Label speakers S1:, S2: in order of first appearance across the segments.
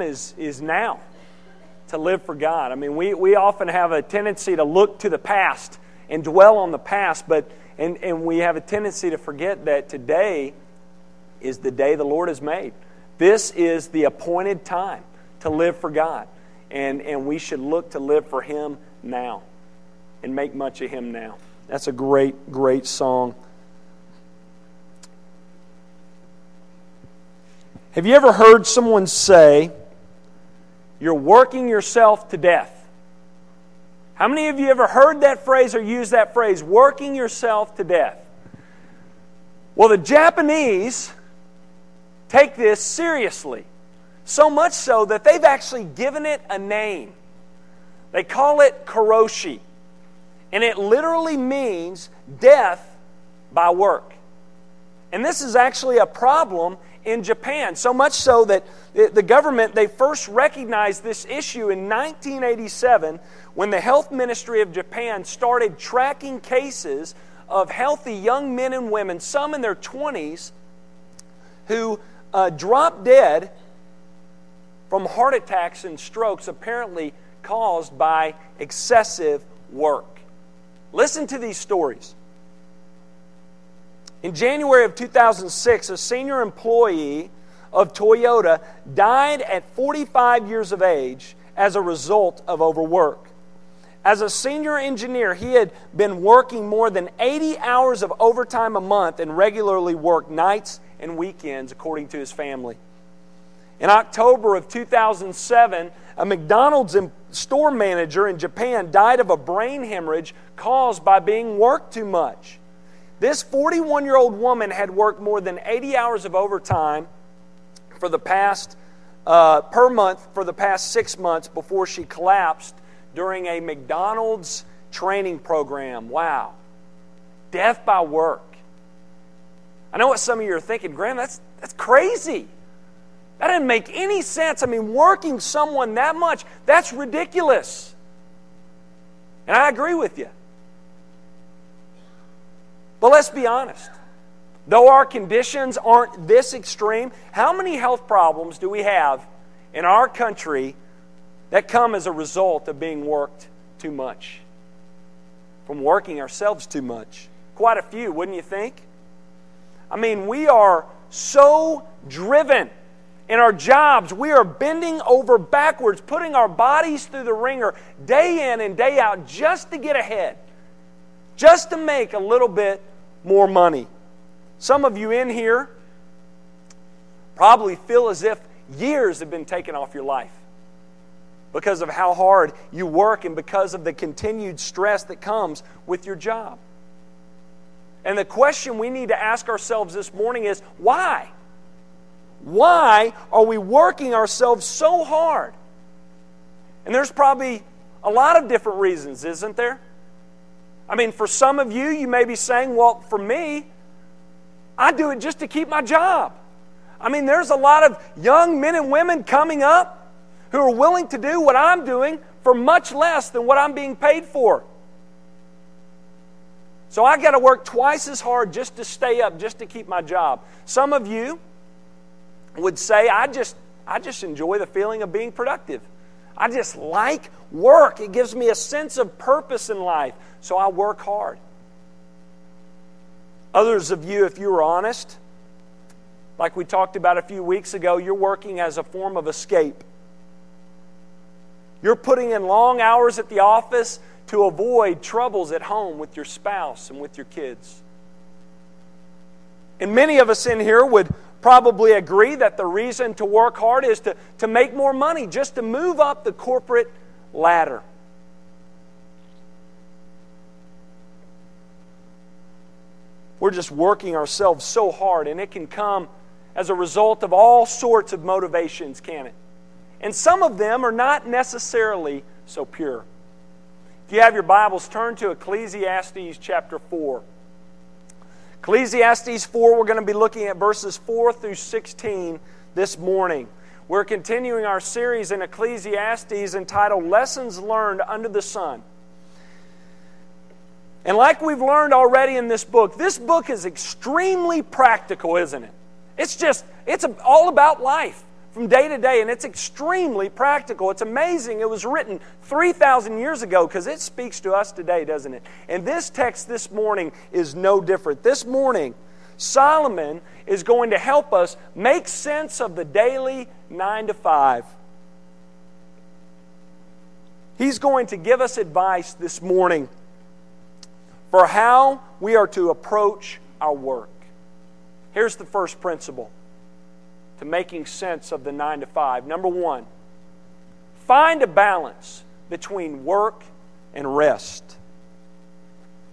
S1: is, is now to live for God. I mean, we, we often have a tendency to look to the past and dwell on the past, but and, and we have a tendency to forget that today is the day the Lord has made. This is the appointed time to live for God. And, and we should look to live for Him now and make much of Him now. That's a great, great song. Have you ever heard someone say, You're working yourself to death? How many of you ever heard that phrase or used that phrase, working yourself to death? Well, the Japanese take this seriously. So much so that they've actually given it a name. They call it karoshi. And it literally means death by work. And this is actually a problem in Japan. So much so that the government, they first recognized this issue in 1987 when the health ministry of Japan started tracking cases of healthy young men and women, some in their 20s, who uh, dropped dead from heart attacks and strokes apparently caused by excessive work. Listen to these stories. In January of 2006, a senior employee of Toyota died at 45 years of age as a result of overwork. As a senior engineer, he had been working more than 80 hours of overtime a month and regularly worked nights and weekends, according to his family. In October of 2007, a McDonald's store manager in Japan died of a brain hemorrhage caused by being worked too much. This 41 year old woman had worked more than 80 hours of overtime for the past, uh, per month for the past six months before she collapsed during a McDonald's training program. Wow. Death by work. I know what some of you are thinking, Graham, that's, that's crazy. That didn't make any sense. I mean, working someone that much, that's ridiculous. And I agree with you. But let's be honest. Though our conditions aren't this extreme, how many health problems do we have in our country that come as a result of being worked too much, from working ourselves too much. Quite a few, wouldn't you think? I mean, we are so driven in our jobs. We are bending over backwards, putting our bodies through the wringer day in and day out just to get ahead, just to make a little bit more money. Some of you in here probably feel as if years have been taken off your life because of how hard you work and because of the continued stress that comes with your job. And the question we need to ask ourselves this morning is why? Why are we working ourselves so hard? And there's probably a lot of different reasons, isn't there? I mean, for some of you, you may be saying, well, for me, I do it just to keep my job. I mean, there's a lot of young men and women coming up who are willing to do what I'm doing for much less than what I'm being paid for. So I got to work twice as hard just to stay up, just to keep my job. Some of you would say, I just, I just enjoy the feeling of being productive. I just like work. It gives me a sense of purpose in life, so I work hard. Others of you, if you were honest, like we talked about a few weeks ago, you're working as a form of escape. You're putting in long hours at the office to avoid troubles at home with your spouse and with your kids. And many of us in here would probably agree that the reason to work hard is to, to make more money, just to move up the corporate ladder. We're just working ourselves so hard, and it can come as a result of all sorts of motivations, can it? And some of them are not necessarily so pure. If you have your Bibles, turn to Ecclesiastes chapter 4. Ecclesiastes 4, we're going to be looking at verses 4 through 16 this morning. We're continuing our series in Ecclesiastes entitled Lessons Learned Under the Sun. And like we've learned already in this book, this book is extremely practical, isn't it? It's just, it's all about life. from day to day, and it's extremely practical. It's amazing. It was written 3,000 years ago because it speaks to us today, doesn't it? And this text this morning is no different. This morning, Solomon is going to help us make sense of the daily nine to five. He's going to give us advice this morning for how we are to approach our work. Here's the first principle to making sense of the nine to five. Number one, find a balance between work and rest.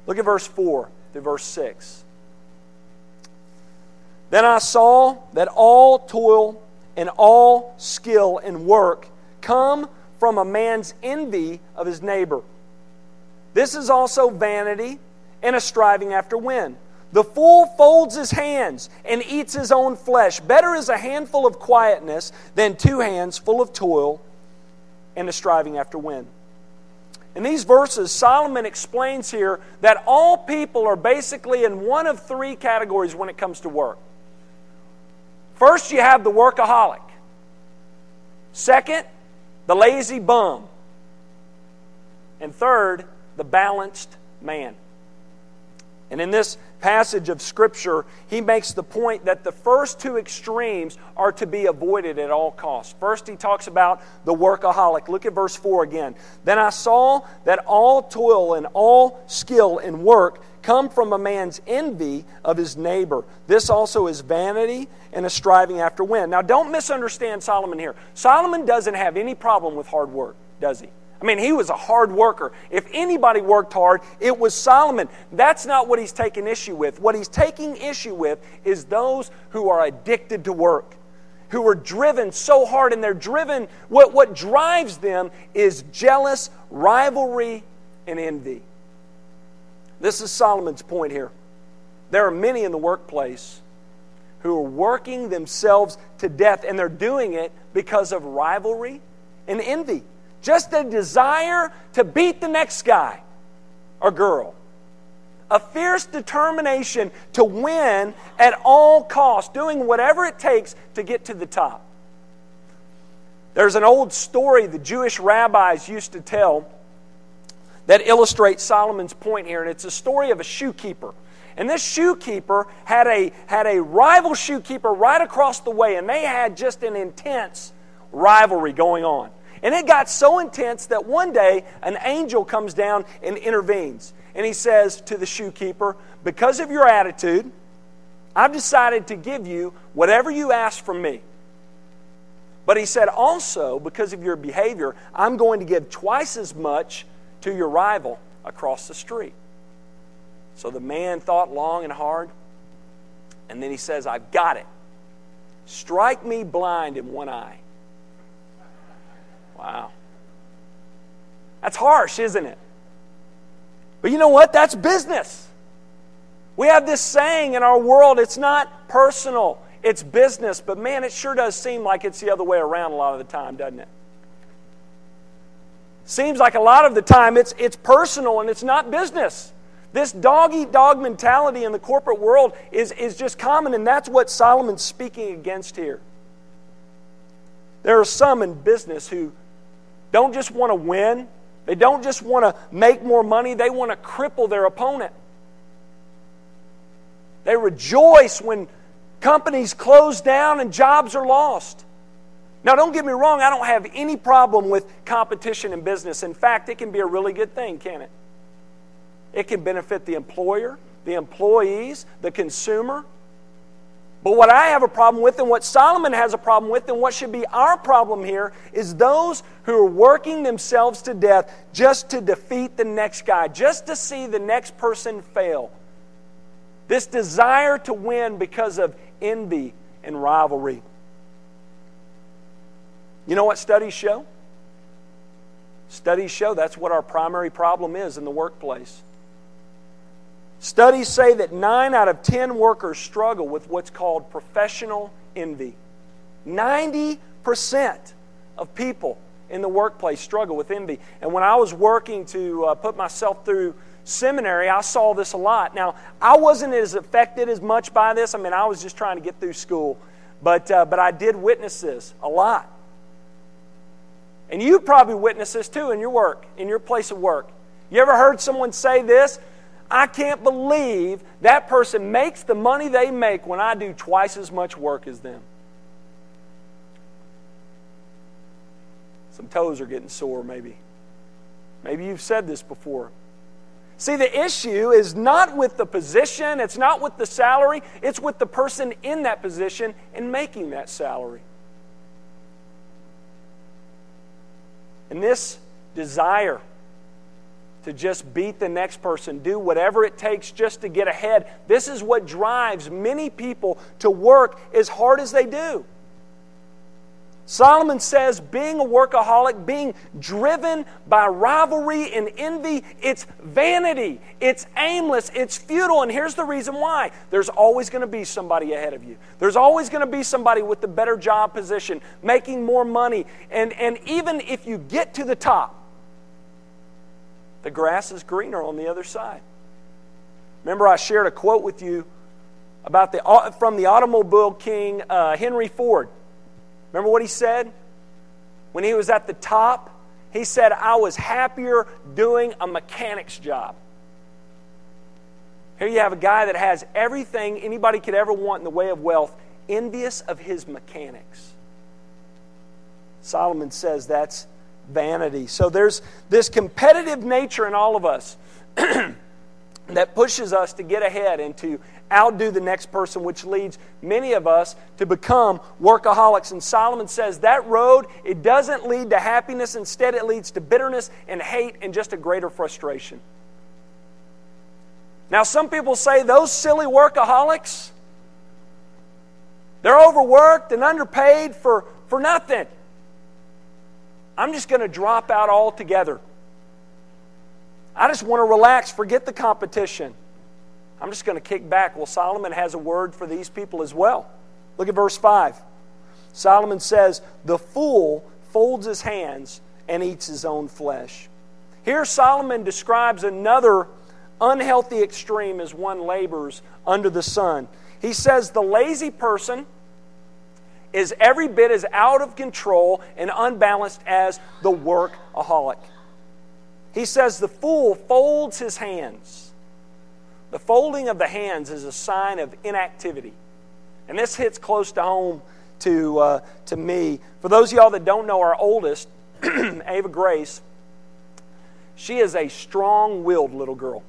S1: Look at verse 4 to verse 6. Then I saw that all toil and all skill and work come from a man's envy of his neighbor. This is also vanity and a striving after wind. The fool folds his hands and eats his own flesh. Better is a handful of quietness than two hands full of toil and a striving after wind. In these verses, Solomon explains here that all people are basically in one of three categories when it comes to work. First, you have the workaholic. Second, the lazy bum. And third, the balanced man. And in this passage of Scripture, he makes the point that the first two extremes are to be avoided at all costs. First, he talks about the workaholic. Look at verse 4 again. Then I saw that all toil and all skill in work come from a man's envy of his neighbor. This also is vanity and a striving after wind. Now, don't misunderstand Solomon here. Solomon doesn't have any problem with hard work, does he? I mean, he was a hard worker. If anybody worked hard, it was Solomon. That's not what he's taking issue with. What he's taking issue with is those who are addicted to work, who are driven so hard, and they're driven, what, what drives them is jealous, rivalry, and envy. This is Solomon's point here. There are many in the workplace who are working themselves to death, and they're doing it because of rivalry and envy. Just a desire to beat the next guy or girl. A fierce determination to win at all costs, doing whatever it takes to get to the top. There's an old story the Jewish rabbis used to tell that illustrates Solomon's point here, and it's a story of a shoekeeper. And this shoekeeper had a, had a rival shoekeeper right across the way, and they had just an intense rivalry going on. And it got so intense that one day an angel comes down and intervenes. And he says to the shoekeeper, Because of your attitude, I've decided to give you whatever you ask from me. But he said, Also, because of your behavior, I'm going to give twice as much to your rival across the street. So the man thought long and hard. And then he says, I've got it. Strike me blind in one eye. Wow. That's harsh, isn't it? But you know what? That's business. We have this saying in our world it's not personal, it's business. But man, it sure does seem like it's the other way around a lot of the time, doesn't it? Seems like a lot of the time it's, it's personal and it's not business. This dog eat dog mentality in the corporate world is, is just common, and that's what Solomon's speaking against here. There are some in business who don't just want to win, they don't just want to make more money, they want to cripple their opponent. They rejoice when companies close down and jobs are lost. Now, don't get me wrong, I don't have any problem with competition in business. In fact, it can be a really good thing, can it? It can benefit the employer, the employees, the consumer. But what I have a problem with, and what Solomon has a problem with, and what should be our problem here, is those who are working themselves to death just to defeat the next guy, just to see the next person fail. This desire to win because of envy and rivalry. You know what studies show? Studies show that's what our primary problem is in the workplace. Studies say that 9 out of 10 workers struggle with what's called professional envy. 90% of people in the workplace struggle with envy. And when I was working to uh, put myself through seminary, I saw this a lot. Now, I wasn't as affected as much by this. I mean, I was just trying to get through school. but, uh, but I did witness this a lot. And you probably witnessed this too in your work, in your place of work. You ever heard someone say this? I can't believe that person makes the money they make when I do twice as much work as them. Some toes are getting sore, maybe. Maybe you've said this before. See, the issue is not with the position, it's not with the salary, it's with the person in that position and making that salary. And this desire to just beat the next person, do whatever it takes just to get ahead, this is what drives many people to work as hard as they do. Solomon says being a workaholic, being driven by rivalry and envy, it's vanity, it's aimless, it's futile. And here's the reason why there's always going to be somebody ahead of you. There's always going to be somebody with the better job position, making more money. And, and even if you get to the top, the grass is greener on the other side. Remember, I shared a quote with you about the, from the automobile king uh, Henry Ford. Remember what he said? When he was at the top, he said, I was happier doing a mechanic's job. Here you have a guy that has everything anybody could ever want in the way of wealth, envious of his mechanics. Solomon says that's vanity. So there's this competitive nature in all of us that pushes us to get ahead and to outdo the next person, which leads many of us to become workaholics. And Solomon says that road, it doesn't lead to happiness. Instead, it leads to bitterness and hate and just a greater frustration. Now, some people say those silly workaholics, they're overworked and underpaid for, for nothing. I'm just going to drop out altogether. I just want to relax, forget the competition. I'm just going to kick back. Well, Solomon has a word for these people as well. Look at verse 5. Solomon says, The fool folds his hands and eats his own flesh. Here, Solomon describes another unhealthy extreme as one labors under the sun. He says, The lazy person is every bit as out of control and unbalanced as the workaholic. He says the fool folds his hands. The folding of the hands is a sign of inactivity. And this hits close to home to, uh, to me. For those of y'all that don't know our oldest, Ava Grace, she is a strong willed little girl.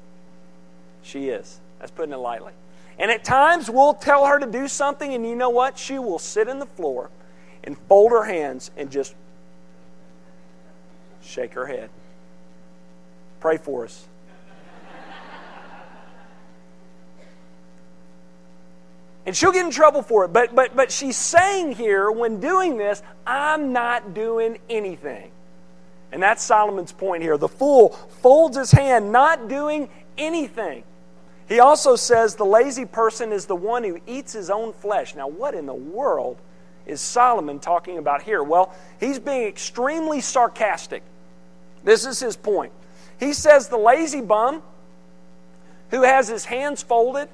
S1: She is. That's putting it lightly. And at times we'll tell her to do something, and you know what? She will sit in the floor and fold her hands and just shake her head. Pray for us. And she'll get in trouble for it. But, but, but she's saying here, when doing this, I'm not doing anything. And that's Solomon's point here. The fool folds his hand, not doing anything. He also says the lazy person is the one who eats his own flesh. Now, what in the world is Solomon talking about here? Well, he's being extremely sarcastic. This is his point. He says the lazy bum who has his hands folded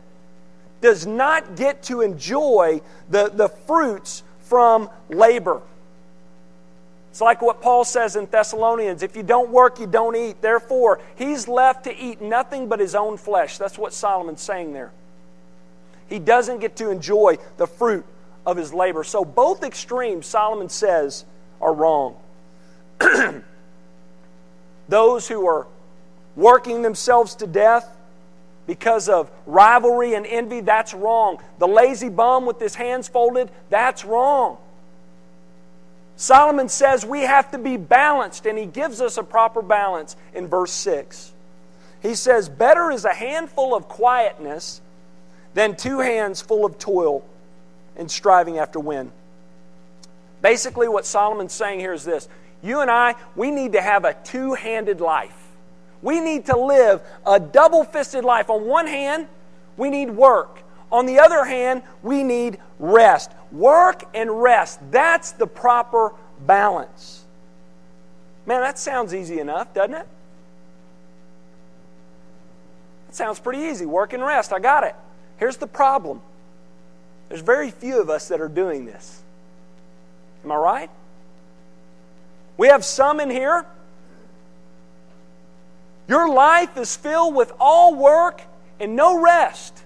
S1: does not get to enjoy the, the fruits from labor. It's like what Paul says in Thessalonians if you don't work, you don't eat. Therefore, he's left to eat nothing but his own flesh. That's what Solomon's saying there. He doesn't get to enjoy the fruit of his labor. So, both extremes, Solomon says, are wrong. Those who are working themselves to death because of rivalry and envy, that's wrong. The lazy bum with his hands folded, that's wrong. Solomon says we have to be balanced, and he gives us a proper balance in verse 6. He says, Better is a handful of quietness than two hands full of toil and striving after wind. Basically, what Solomon's saying here is this You and I, we need to have a two handed life. We need to live a double fisted life. On one hand, we need work. On the other hand, we need rest. Work and rest. That's the proper balance. Man, that sounds easy enough, doesn't it? It sounds pretty easy. Work and rest. I got it. Here's the problem There's very few of us that are doing this. Am I right? We have some in here. Your life is filled with all work and no rest.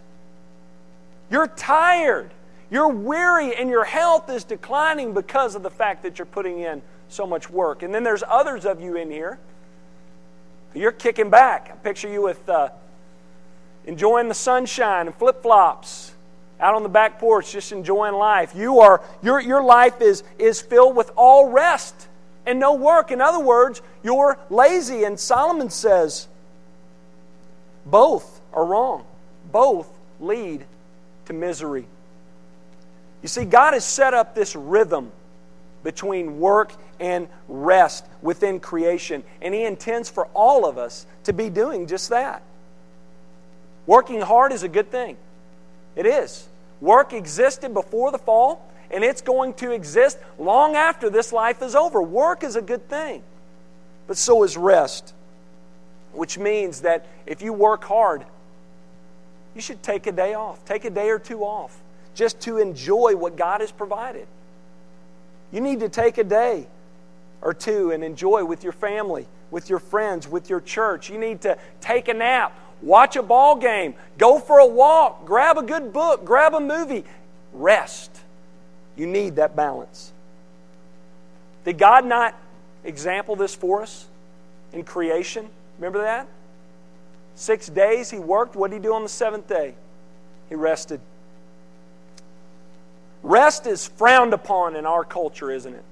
S1: You're tired. You're weary, and your health is declining because of the fact that you're putting in so much work. And then there's others of you in here. You're kicking back. I picture you with uh, enjoying the sunshine and flip flops out on the back porch, just enjoying life. You are your your life is is filled with all rest and no work. In other words, you're lazy. And Solomon says, both are wrong. Both lead to misery. You see, God has set up this rhythm between work and rest within creation, and He intends for all of us to be doing just that. Working hard is a good thing. It is. Work existed before the fall, and it's going to exist long after this life is over. Work is a good thing, but so is rest, which means that if you work hard, you should take a day off, take a day or two off, just to enjoy what God has provided. You need to take a day or two and enjoy with your family, with your friends, with your church. You need to take a nap, watch a ball game, go for a walk, grab a good book, grab a movie. Rest. You need that balance. Did God not example this for us in creation? Remember that? Six days he worked. What did he do on the seventh day? He rested. Rest is frowned upon in our culture, isn't it?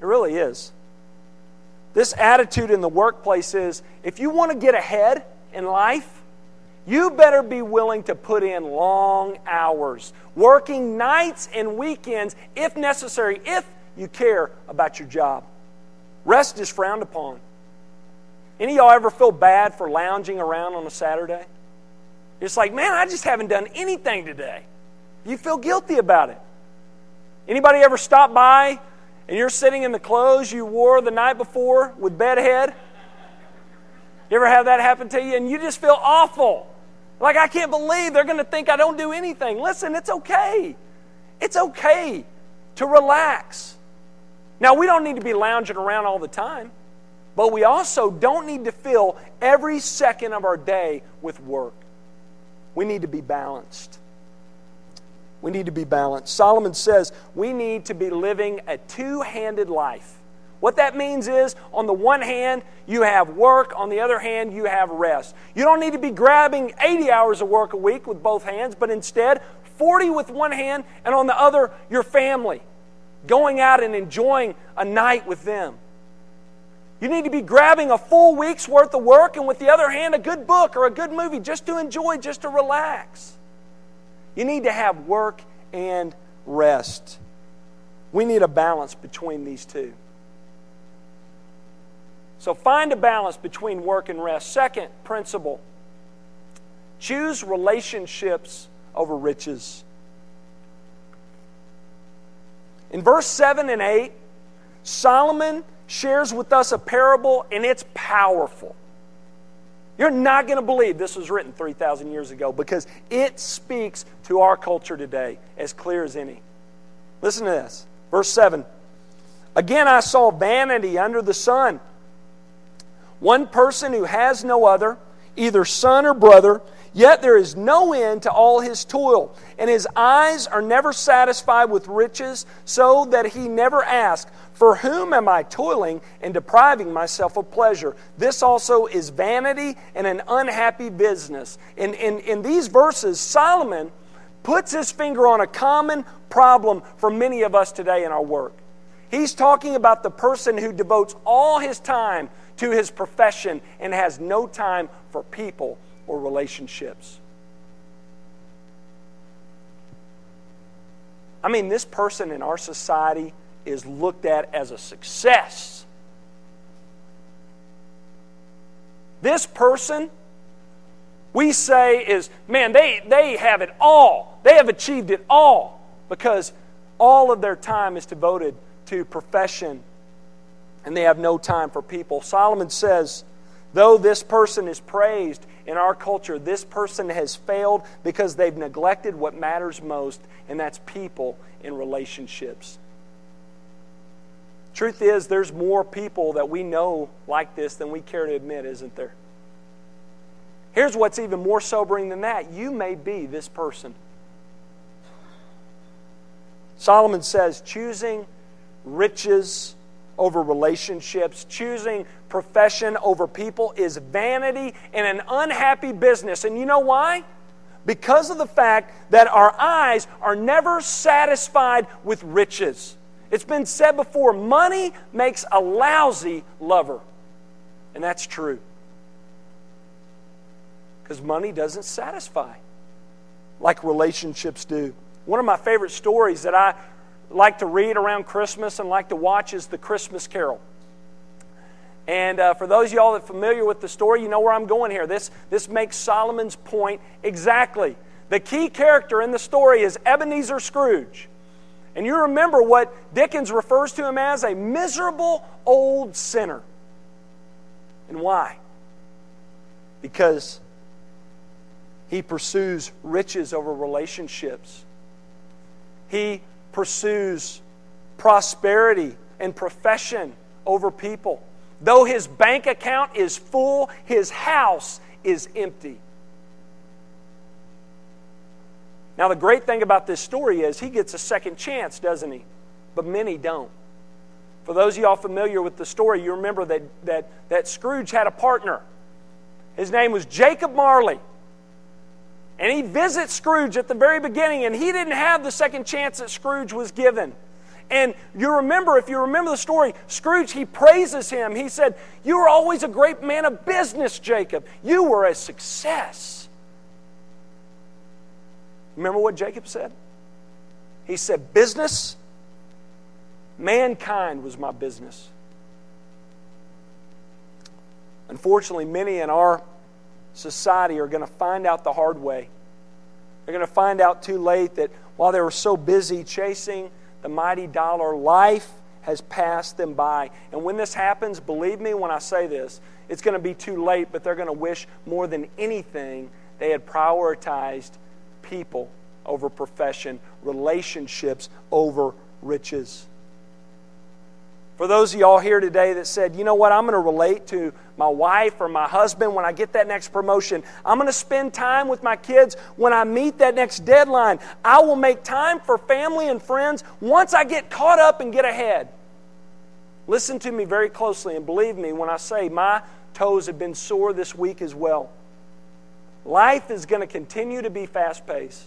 S1: It really is. This attitude in the workplace is if you want to get ahead in life, you better be willing to put in long hours, working nights and weekends if necessary, if you care about your job. Rest is frowned upon. Any of y'all ever feel bad for lounging around on a Saturday? It's like, man, I just haven't done anything today. You feel guilty about it. Anybody ever stop by and you're sitting in the clothes you wore the night before with bedhead? You ever have that happen to you? And you just feel awful. Like, I can't believe they're going to think I don't do anything. Listen, it's okay. It's okay to relax. Now, we don't need to be lounging around all the time. But we also don't need to fill every second of our day with work. We need to be balanced. We need to be balanced. Solomon says we need to be living a two handed life. What that means is, on the one hand, you have work, on the other hand, you have rest. You don't need to be grabbing 80 hours of work a week with both hands, but instead, 40 with one hand, and on the other, your family. Going out and enjoying a night with them. You need to be grabbing a full week's worth of work and with the other hand, a good book or a good movie just to enjoy, just to relax. You need to have work and rest. We need a balance between these two. So find a balance between work and rest. Second principle choose relationships over riches. In verse 7 and 8, Solomon shares with us a parable, and it's powerful. You're not going to believe this was written 3,000 years ago because it speaks to our culture today as clear as any. Listen to this. Verse 7 Again, I saw vanity under the sun. One person who has no other, either son or brother, Yet there is no end to all his toil, and his eyes are never satisfied with riches, so that he never asks, For whom am I toiling and depriving myself of pleasure? This also is vanity and an unhappy business. In, in, in these verses, Solomon puts his finger on a common problem for many of us today in our work. He's talking about the person who devotes all his time to his profession and has no time for people or relationships. I mean, this person in our society is looked at as a success. This person, we say, is, man, they, they have it all. They have achieved it all because all of their time is devoted to profession and they have no time for people. Solomon says, though this person is praised in our culture, this person has failed because they've neglected what matters most, and that's people in relationships. Truth is, there's more people that we know like this than we care to admit, isn't there? Here's what's even more sobering than that you may be this person. Solomon says, choosing riches over relationships, choosing profession over people is vanity and an unhappy business. And you know why? Because of the fact that our eyes are never satisfied with riches. It's been said before money makes a lousy lover. And that's true. Because money doesn't satisfy like relationships do. One of my favorite stories that I like to read around Christmas and like to watch is The Christmas Carol. And uh, for those of y'all that are familiar with the story, you know where I'm going here. This, this makes Solomon's point exactly. The key character in the story is Ebenezer Scrooge. And you remember what Dickens refers to him as a miserable old sinner. And why? Because he pursues riches over relationships. He pursues prosperity and profession over people. Though his bank account is full, his house is empty. Now, the great thing about this story is he gets a second chance, doesn't he? But many don't. For those of y'all familiar with the story, you remember that, that, that Scrooge had a partner. His name was Jacob Marley. And he visits Scrooge at the very beginning, and he didn't have the second chance that Scrooge was given. And you remember, if you remember the story, Scrooge, he praises him. He said, You were always a great man of business, Jacob. You were a success. Remember what Jacob said? He said, Business, mankind was my business. Unfortunately, many in our society are going to find out the hard way. They're going to find out too late that while they were so busy chasing the mighty dollar, life has passed them by. And when this happens, believe me when I say this, it's going to be too late, but they're going to wish more than anything they had prioritized people over profession, relationships over riches. For those of y'all here today that said, you know what, I'm going to relate to my wife or my husband when I get that next promotion. I'm going to spend time with my kids when I meet that next deadline. I will make time for family and friends once I get caught up and get ahead. Listen to me very closely and believe me when I say my toes have been sore this week as well. Life is going to continue to be fast paced.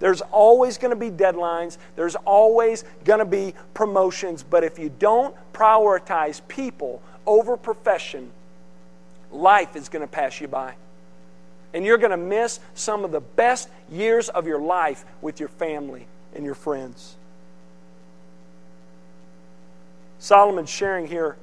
S1: There's always going to be deadlines. There's always going to be promotions. But if you don't prioritize people over profession, life is going to pass you by. And you're going to miss some of the best years of your life with your family and your friends. Solomon's sharing here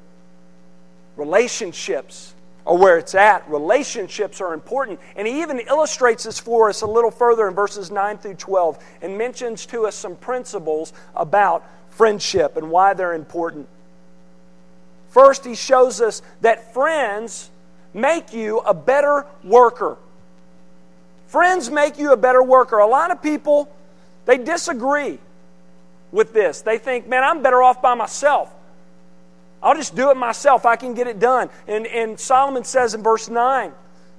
S1: relationships or where it's at. Relationships are important. And he even illustrates this for us a little further in verses 9 through 12 and mentions to us some principles about friendship and why they're important. First, he shows us that friends make you a better worker. Friends make you a better worker. A lot of people, they disagree with this. They think, man, I'm better off by myself. I'll just do it myself. I can get it done. And, and Solomon says in verse 9,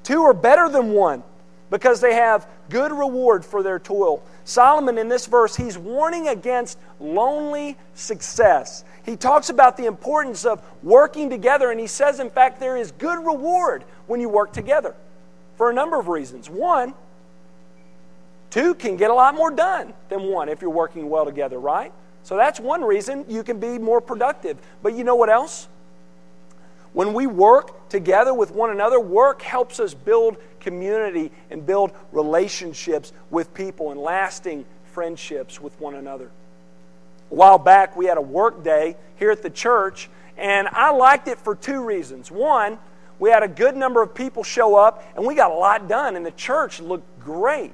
S1: two are better than one because they have good reward for their toil. Solomon, in this verse, he's warning against lonely success. He talks about the importance of working together, and he says, in fact, there is good reward when you work together for a number of reasons. One, two can get a lot more done than one if you're working well together, right? So that's one reason you can be more productive. But you know what else? When we work together with one another, work helps us build community and build relationships with people and lasting friendships with one another. A while back, we had a work day here at the church, and I liked it for two reasons. One, we had a good number of people show up, and we got a lot done, and the church looked great.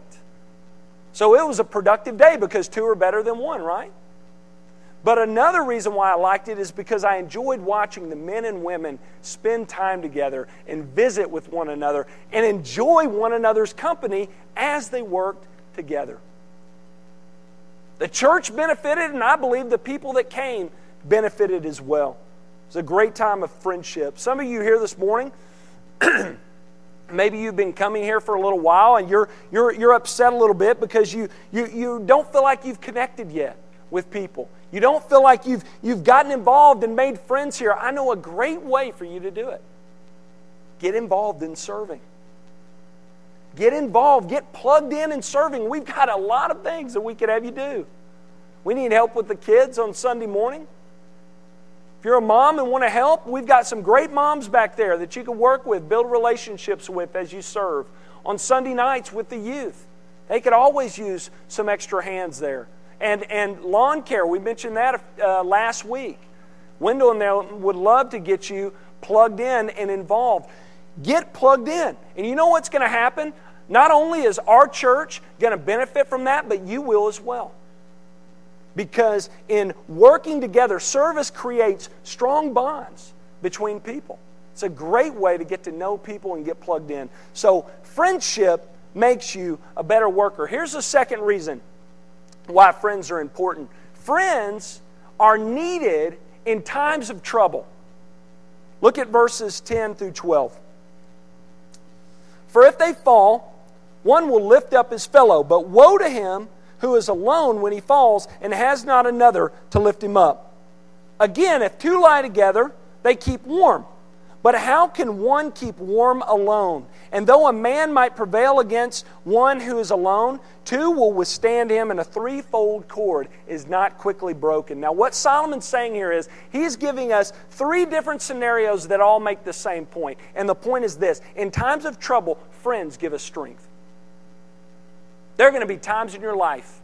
S1: So it was a productive day because two are better than one, right? But another reason why I liked it is because I enjoyed watching the men and women spend time together and visit with one another and enjoy one another's company as they worked together. The church benefited, and I believe the people that came benefited as well. It was a great time of friendship. Some of you here this morning, maybe you've been coming here for a little while and you're, you're, you're upset a little bit because you, you, you don't feel like you've connected yet with people. You don't feel like you've, you've gotten involved and made friends here. I know a great way for you to do it. Get involved in serving. Get involved. Get plugged in in serving. We've got a lot of things that we could have you do. We need help with the kids on Sunday morning. If you're a mom and want to help, we've got some great moms back there that you can work with, build relationships with as you serve. On Sunday nights with the youth, they could always use some extra hands there. And, and lawn care, we mentioned that uh, last week. Wendell and them would love to get you plugged in and involved. Get plugged in. And you know what's going to happen? Not only is our church going to benefit from that, but you will as well. Because in working together, service creates strong bonds between people. It's a great way to get to know people and get plugged in. So, friendship makes you a better worker. Here's the second reason why friends are important friends are needed in times of trouble. Look at verses 10 through 12. For if they fall, one will lift up his fellow, but woe to him who is alone when he falls and has not another to lift him up. Again, if two lie together, they keep warm. But how can one keep warm alone? And though a man might prevail against one who is alone, two will withstand him, and a threefold cord is not quickly broken. Now, what Solomon's saying here is he's giving us three different scenarios that all make the same point. And the point is this in times of trouble, friends give us strength. There are going to be times in your life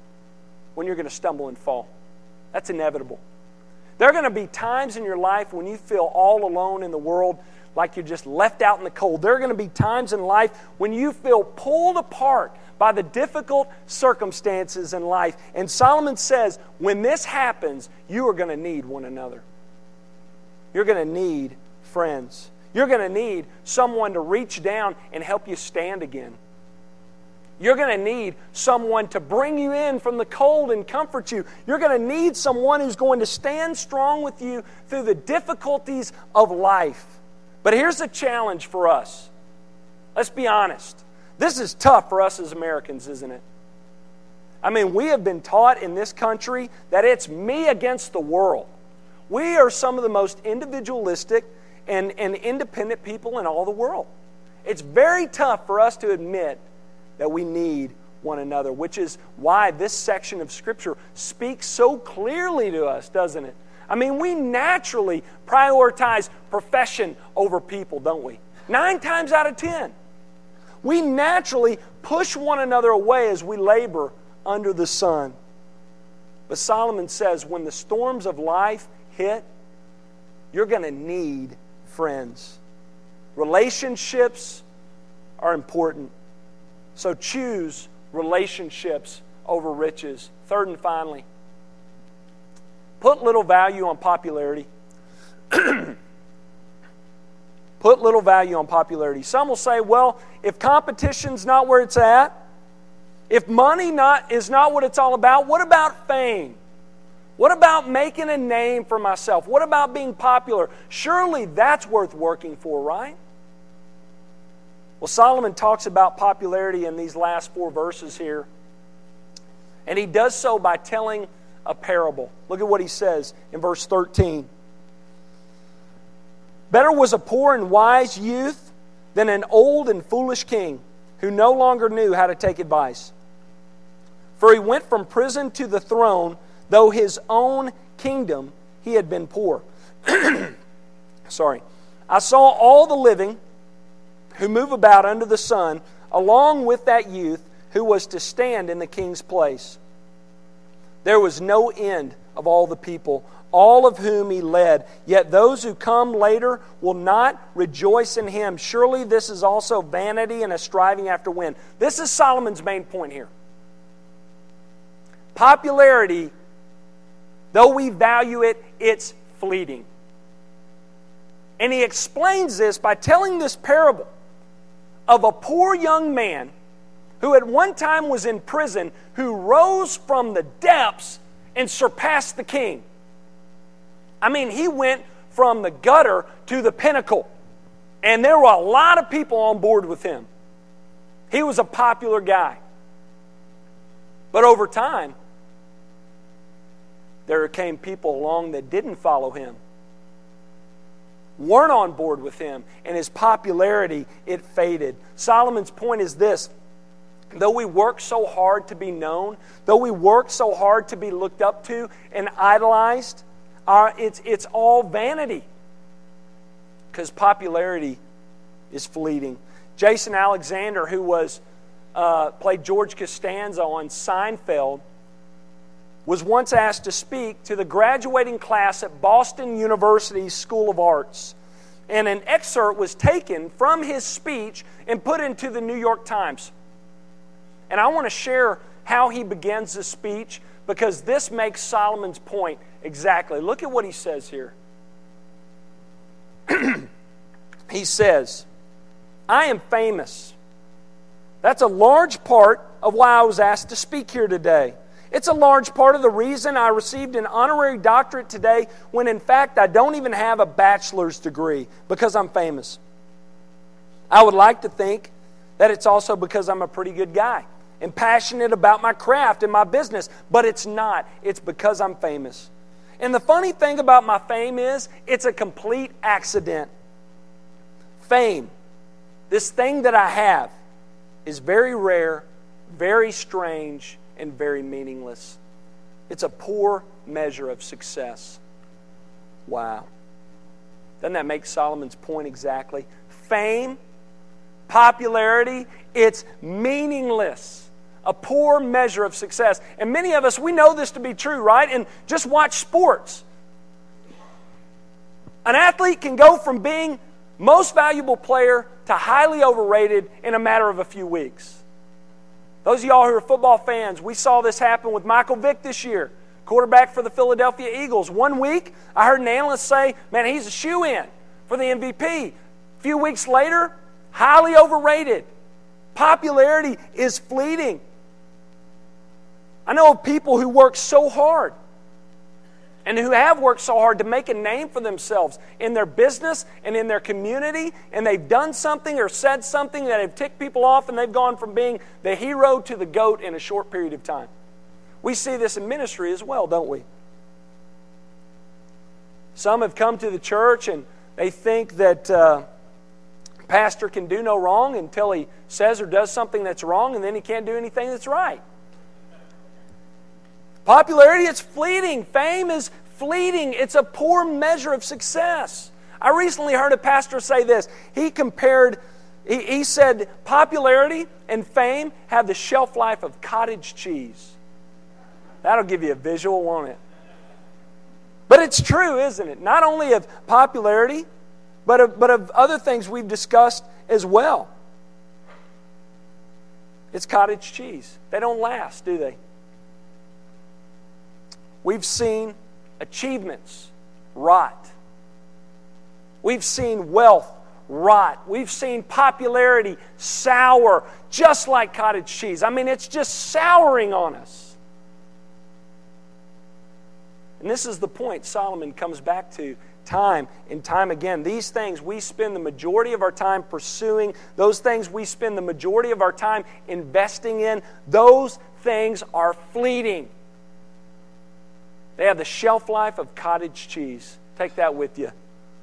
S1: when you're going to stumble and fall. That's inevitable. There are going to be times in your life when you feel all alone in the world, like you're just left out in the cold. There are going to be times in life when you feel pulled apart by the difficult circumstances in life. And Solomon says, when this happens, you are going to need one another. You're going to need friends. You're going to need someone to reach down and help you stand again. You're going to need someone to bring you in from the cold and comfort you. You're going to need someone who's going to stand strong with you through the difficulties of life. But here's the challenge for us. Let's be honest. This is tough for us as Americans, isn't it? I mean, we have been taught in this country that it's me against the world. We are some of the most individualistic and, and independent people in all the world. It's very tough for us to admit that we need one another, which is why this section of Scripture speaks so clearly to us, doesn't it? I mean, we naturally prioritize profession over people, don't we? Nine times out of ten. We naturally push one another away as we labor under the sun. But Solomon says when the storms of life hit, you're going to need friends. Relationships are important. So choose relationships over riches. Third and finally, put little value on popularity. put little value on popularity. Some will say, well, if competition's not where it's at, if money not, is not what it's all about, what about fame? What about making a name for myself? What about being popular? Surely that's worth working for, right? Well, Solomon talks about popularity in these last four verses here. And he does so by telling a parable. Look at what he says in verse 13. Better was a poor and wise youth than an old and foolish king who no longer knew how to take advice. For he went from prison to the throne, though his own kingdom he had been poor. Sorry. I saw all the living who move about under the sun, along with that youth who was to stand in the king's place. There was no end of all the people, all of whom he led. Yet those who come later will not rejoice in him. Surely this is also vanity and a striving after wind. This is Solomon's main point here. Popularity Though we value it, it's fleeting. And he explains this by telling this parable of a poor young man who at one time was in prison who rose from the depths and surpassed the king. I mean, he went from the gutter to the pinnacle. And there were a lot of people on board with him. He was a popular guy. But over time, there came people along that didn't follow him, weren't on board with him, and his popularity, it faded. Solomon's point is this though we work so hard to be known, though we work so hard to be looked up to and idolized, our, it's, it's all vanity because popularity is fleeting. Jason Alexander, who was uh, played George Costanza on Seinfeld, was once asked to speak to the graduating class at Boston University's School of Arts. And an excerpt was taken from his speech and put into the New York Times. And I want to share how he begins the speech because this makes Solomon's point exactly. Look at what he says here. he says, I am famous. That's a large part of why I was asked to speak here today. It's a large part of the reason I received an honorary doctorate today when in fact I don't even have a bachelor's degree because I'm famous. I would like to think that it's also because I'm a pretty good guy and passionate about my craft and my business, but it's not. It's because I'm famous. And the funny thing about my fame is it's a complete accident. Fame, this thing that I have, is very rare, very strange, and very meaningless. It's a poor measure of success. Wow. Doesn't that make Solomon's point exactly? Fame, popularity, it's meaningless a poor measure of success. And many of us, we know this to be true, right? And just watch sports. An athlete can go from being most valuable player to highly overrated in a matter of a few weeks. Those of y'all who are football fans, we saw this happen with Michael Vick this year, quarterback for the Philadelphia Eagles. One week, I heard an analyst say, man, he's a shoe in for the MVP. A few weeks later, highly overrated. Popularity is fleeting. I know of people who work so hard and who have worked so hard to make a name for themselves in their business and in their community, and they've done something or said something that have ticked people off, and they've gone from being the hero to the goat in a short period of time. We see this in ministry as well, don't we? Some have come to the church and they think that uh, pastor can do no wrong until he says or does something that's wrong, and then he can't do anything that's right. Popularity is fleeting, fame is fleeting. It's a poor measure of success. I recently heard a pastor say this. He compared, he, he said, popularity and fame have the shelf life of cottage cheese. That'll give you a visual, won't it? But it's true, isn't it? Not only of popularity, but of, but of other things we've discussed as well. It's cottage cheese. They don't last, do they? We've seen achievements rot. We've seen wealth rot. We've seen popularity sour, just like cottage cheese. I mean, it's just souring on us. And this is the point Solomon comes back to time and time again. These things we spend the majority of our time pursuing, those things we spend the majority of our time investing in, those things are fleeting. They have the shelf life of cottage cheese. Take that with you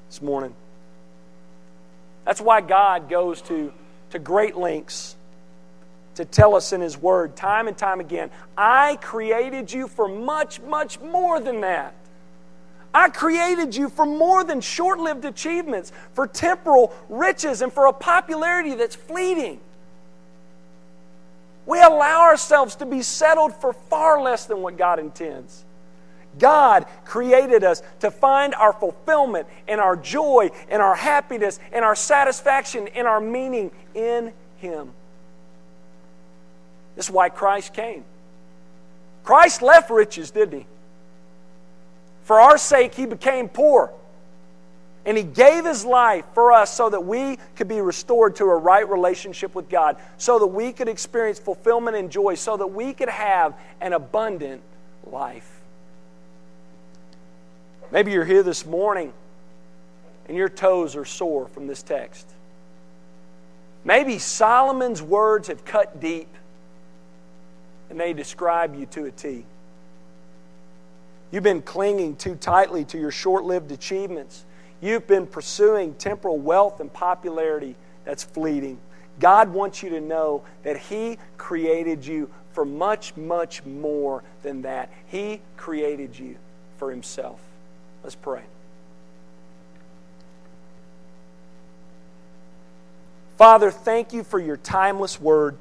S1: this morning. That's why God goes to, to great lengths to tell us in His Word time and time again I created you for much, much more than that. I created you for more than short lived achievements, for temporal riches, and for a popularity that's fleeting. We allow ourselves to be settled for far less than what God intends. God created us to find our fulfillment and our joy and our happiness and our satisfaction and our meaning in Him. This is why Christ came. Christ left riches, didn't He? For our sake, he became poor. And he gave his life for us so that we could be restored to a right relationship with God, so that we could experience fulfillment and joy, so that we could have an abundant life. Maybe you're here this morning and your toes are sore from this text. Maybe Solomon's words have cut deep and they describe you to a T. You've been clinging too tightly to your short lived achievements. You've been pursuing temporal wealth and popularity that's fleeting. God wants you to know that He created you for much, much more than that. He created you for Himself. Let's pray. Father, thank you for your timeless word.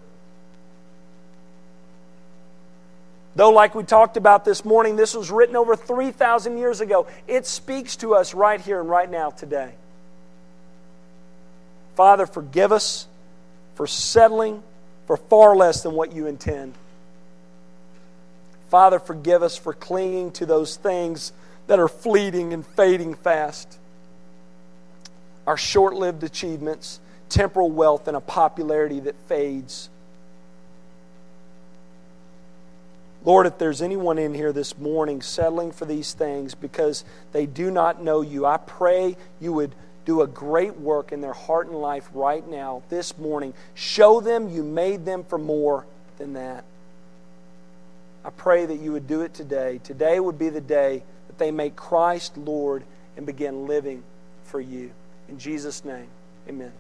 S1: Though, like we talked about this morning, this was written over 3,000 years ago, it speaks to us right here and right now today. Father, forgive us for settling for far less than what you intend. Father, forgive us for clinging to those things that are fleeting and fading fast. Our short lived achievements, temporal wealth, and a popularity that fades. Lord, if there's anyone in here this morning settling for these things because they do not know you, I pray you would do a great work in their heart and life right now, this morning. Show them you made them for more than that. I pray that you would do it today. Today would be the day that they make Christ Lord and begin living for you. In Jesus' name, amen.